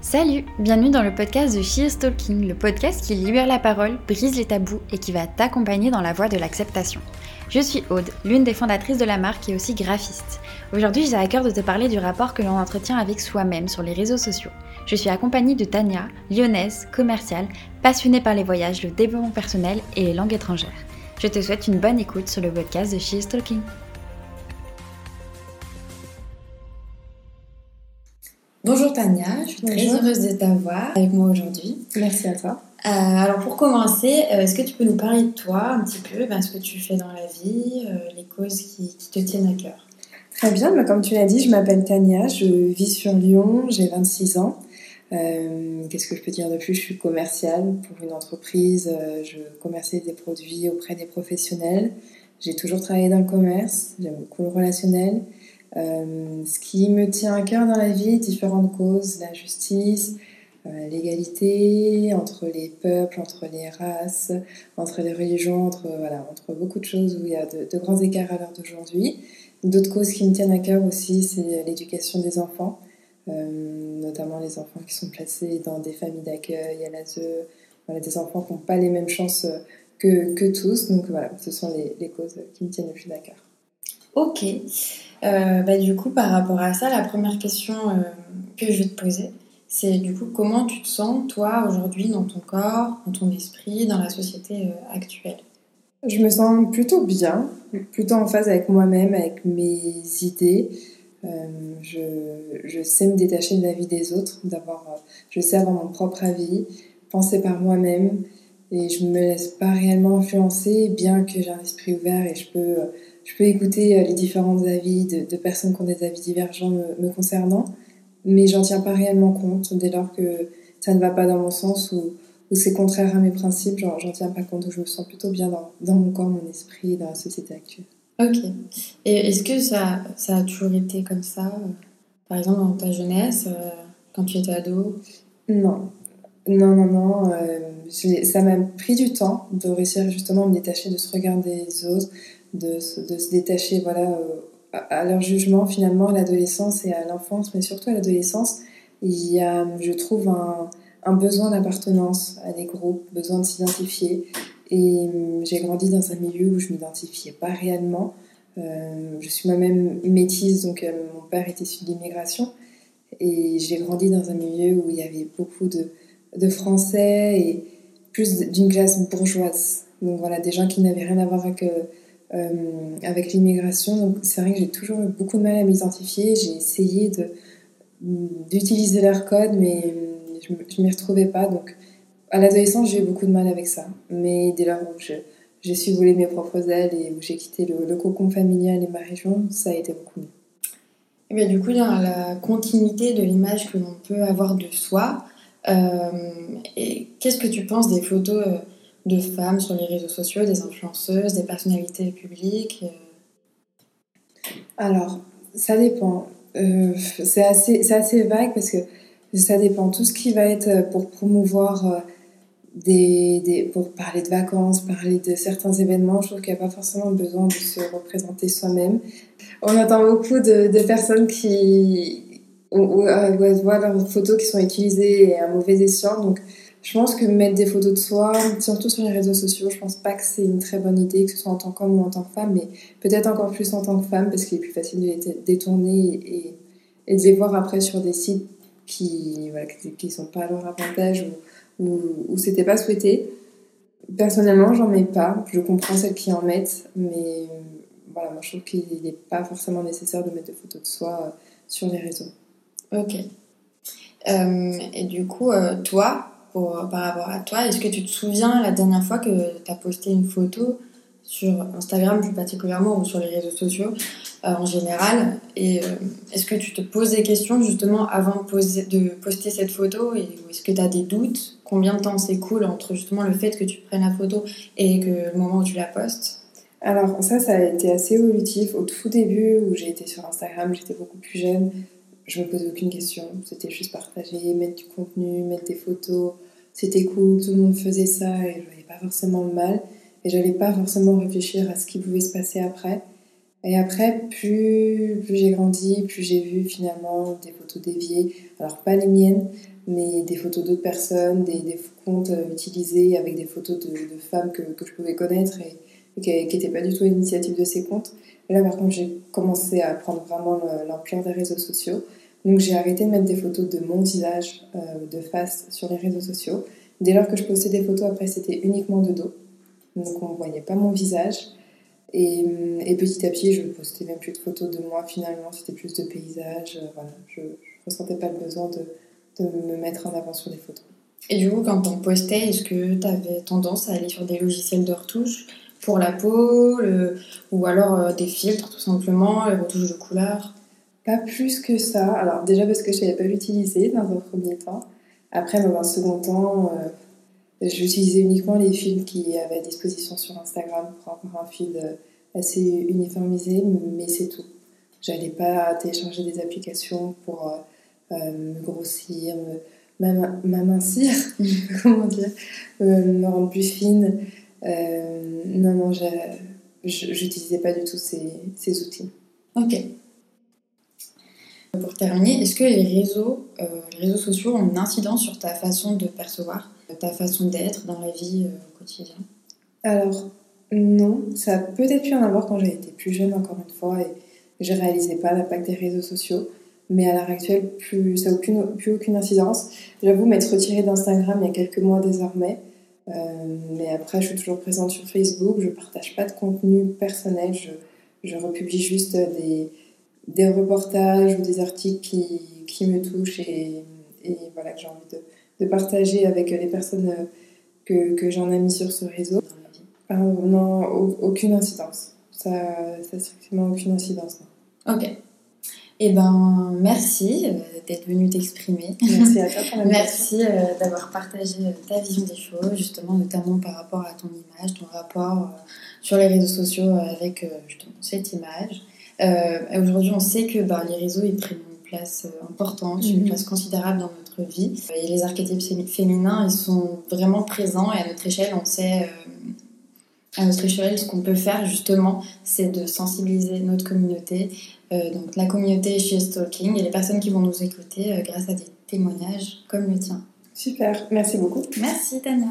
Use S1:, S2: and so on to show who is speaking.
S1: Salut, bienvenue dans le podcast de She is Talking, le podcast qui libère la parole, brise les tabous et qui va t'accompagner dans la voie de l'acceptation. Je suis Aude, l'une des fondatrices de la marque et aussi graphiste. Aujourd'hui, j'ai à cœur de te parler du rapport que l'on entretient avec soi-même sur les réseaux sociaux. Je suis accompagnée de Tania, lyonnaise, commerciale, passionnée par les voyages, le développement personnel et les langues étrangères. Je te souhaite une bonne écoute sur le podcast de She is Talking. Bonjour Tania, je suis très heureuse de t'avoir avec moi aujourd'hui.
S2: Merci à toi.
S1: Euh, alors pour commencer, euh, est-ce que tu peux nous parler de toi un petit peu, ben, ce que tu fais dans la vie, euh, les causes qui, te tiennent à cœur?
S2: Très bien, bah, comme tu l'as dit, je m'appelle Tania, je vis sur Lyon, j'ai 26 ans. Qu'est-ce que je peux dire de plus? Je suis commerciale pour une entreprise, je commercialise des produits auprès des professionnels. J'ai toujours travaillé dans le commerce, j'aime beaucoup le relationnel. Euh, ce qui me tient à cœur dans la vie, différentes causes, la justice, euh, l'égalité entre les peuples, entre les races, entre les religions, entre, voilà, entre beaucoup de choses où il y a de, grands écarts à l'heure d'aujourd'hui. D'autres causes qui me tiennent à cœur aussi, c'est l'éducation des enfants, euh, notamment les enfants qui sont placés dans des familles d'accueil, à l'ASE, voilà, des enfants qui n'ont pas les mêmes chances que, que, tous. Donc voilà, ce sont les, les causes qui me tiennent le plus à cœur.
S1: Ok. Euh, bah, du coup, par rapport à ça, la première question euh, que je vais te poser, c'est du coup comment tu te sens, toi, aujourd'hui, dans ton corps, dans ton esprit, dans la société euh, actuelle?
S2: Je me sens plutôt bien, plutôt en phase avec moi-même, avec mes idées. Je, sais me détacher de la vie des autres, d'avoir, je sais avoir mon propre avis, penser par moi-même, et je me laisse pas réellement influencer, bien que j'ai un esprit ouvert et je peux je peux écouter euh, les différents avis de, personnes qui ont des avis divergents me, concernant, mais j'en tiens pas réellement compte dès lors que ça ne va pas dans mon sens ou, c'est contraire à mes principes, j'en tiens pas compte, je me sens plutôt bien dans, dans, mon corps, mon esprit, dans la société actuelle.
S1: Ok. Et est-ce que ça, ça a toujours été comme ça, euh, par exemple dans ta jeunesse, euh, quand tu étais ado?
S2: Non. Non, non, non. ça m'a pris du temps de réussir justement à me détacher de ce regard des autres, de, se détacher voilà, euh, à leur jugement finalement à l'adolescence et à l'enfance, mais surtout à l'adolescence, il y a, je trouve, un, besoin d'appartenance à des groupes, besoin de s'identifier. Et hum, j'ai grandi dans un milieu où je m'identifiais pas réellement. Euh, je suis moi-même métisse, donc euh, mon père était issu de l'immigration. Et j'ai grandi dans un milieu où il y avait beaucoup de, de Français et plus d'une classe bourgeoise. Donc voilà, des gens qui n'avaient rien à voir avec avec l'immigration. Donc c'est vrai que j'ai toujours eu beaucoup de mal à m'identifier. J'ai essayé de, d'utiliser leur code, mais je ne m'y retrouvais pas. Donc à l'adolescence, j'ai eu beaucoup de mal avec ça. Mais dès lors où je, j'ai su voler mes propres ailes et où j'ai quitté le, cocon familial et ma région, ça a été beaucoup mieux.
S1: Et bien, du coup, dans la continuité de l'image que l'on peut avoir de soi, euh, qu'est-ce que tu penses des photos euh, de femmes sur les réseaux sociaux, des influenceuses, des personnalités publiques euh.
S2: Alors, ça dépend. Euh, c'est assez, assez vague parce que ça dépend. Tout ce qui va être pour promouvoir euh, des, des, pour parler de vacances, parler de certains événements, je trouve qu'il n'y a pas forcément besoin de se représenter soi-même. On entend beaucoup de, de personnes qui où, voient leurs photos qui sont utilisées à mauvais escient. Donc, je pense que mettre des photos de soi, surtout sur les réseaux sociaux, je pense pas que c'est une très bonne idée, que ce soit en tant qu'homme ou en tant que femme, mais peut-être encore plus en tant que femme, parce qu'il est plus facile de les détourner et, de les voir après sur des sites qui voilà, qui sont pas à leur avantage ou, ou, ou c'était pas souhaité. Personnellement, j'en mets pas. Je comprends celles qui en mettent, mais voilà, moi je trouve qu'il n'est pas forcément nécessaire de mettre des photos de soi euh, sur les réseaux.
S1: Ok. Euh, et du coup, euh, toi, par rapport à toi. Est-ce que tu te souviens la dernière fois que tu as posté une photo sur Instagram plus particulièrement ou sur les réseaux sociaux euh, en général? Et euh, est-ce que tu te poses des questions justement avant de, poster cette photo? Et est-ce que tu as des doutes? Combien de temps s'écoule entre justement le fait que tu prennes la photo et que le moment où tu la postes?
S2: Alors ça, ça a été assez évolutif. Au tout début, où j'ai été sur Instagram, j'étais beaucoup plus jeune je me posais aucune question. C'était juste partager, mettre du contenu, mettre des photos. C'était cool, tout le monde faisait ça et je voyais pas forcément le mal. Et j'allais pas forcément réfléchir à ce qui pouvait se passer après. Et après, plus, plus j'ai grandi, plus j'ai vu finalement des photos déviées. Alors pas les miennes, mais des photos d'autres personnes, des, des, comptes utilisés avec des photos de, de femmes que, que, je pouvais connaître et, qui n'étaient pas du tout à l'initiative de ces comptes. Et là, par contre, j'ai commencé à prendre vraiment l'ampleur des réseaux sociaux. Donc, j'ai arrêté de mettre des photos de mon visage, euh, de face, sur les réseaux sociaux. Dès lors que je postais des photos, après, c'était uniquement de dos. Donc, on ne voyait pas mon visage. Et, et, petit à petit, je postais même plus de photos de moi finalement, c'était plus de paysages. Voilà. Je ne ressentais pas le besoin de, de me mettre en avant sur des photos.
S1: Et du coup, quand on postait, est-ce que tu avais tendance à aller sur des logiciels de retouche pour la peau ou alors euh, des filtres tout simplement, les retouches de couleurs?
S2: Pas plus que ça. Alors déjà parce que je ne savais pas l'utiliser dans un premier temps. Après, dans un second temps, euh, j'utilisais uniquement les films qui avaient à disposition sur Instagram pour avoir un feed euh, assez uniformisé, mais c'est tout. J'allais pas télécharger des applications pour me grossir, m'amincir, comment dire, me rendre plus fine. Euh, non, non, j'utilisais pas du tout ces, outils.
S1: Ok. Pour terminer, est-ce que les réseaux, euh, les réseaux sociaux ont une incidence sur ta façon de percevoir, ta façon d'être dans la vie euh, au quotidien?
S2: Alors, non. Ça a peut-être pu en avoir quand j'ai été plus jeune, encore une fois, et je réalisais pas l'impact des réseaux sociaux. Mais à l'heure actuelle, plus, ça n'a plus, plus aucune incidence. J'avoue m'être retirée d'Instagram il y a quelques mois désormais. Euh, mais après, je suis toujours présente sur Facebook. Je partage pas de contenu personnel. Je, je republie juste des, des, reportages ou des articles qui, qui me touchent et, et voilà, que j'ai envie de, de, partager avec les personnes que, que j'en ai mis sur ce réseau. Ah, non, aucune incidence. Ça, ça strictement aucune incidence.
S1: Non. Ok. Eh ben, merci euh, d'être venu t'exprimer.
S2: Merci à toi pour
S1: Merci euh, d'avoir partagé euh, ta vision des choses, justement, notamment par rapport à ton image, ton rapport sur les réseaux sociaux avec justement cette image. Aujourd'hui, on sait que bah, les réseaux, ils prennent une place importante, une mhm. place considérable dans notre vie. Et les archétypes féminins, ils sont vraiment présents et à notre échelle, on sait à notre échelle, ce qu'on peut faire justement, c'est de sensibiliser notre communauté, euh, donc la communauté chez Stalking et les personnes qui vont nous écouter euh, grâce à des témoignages comme le tien.
S2: Super, merci beaucoup.
S1: Merci Tania.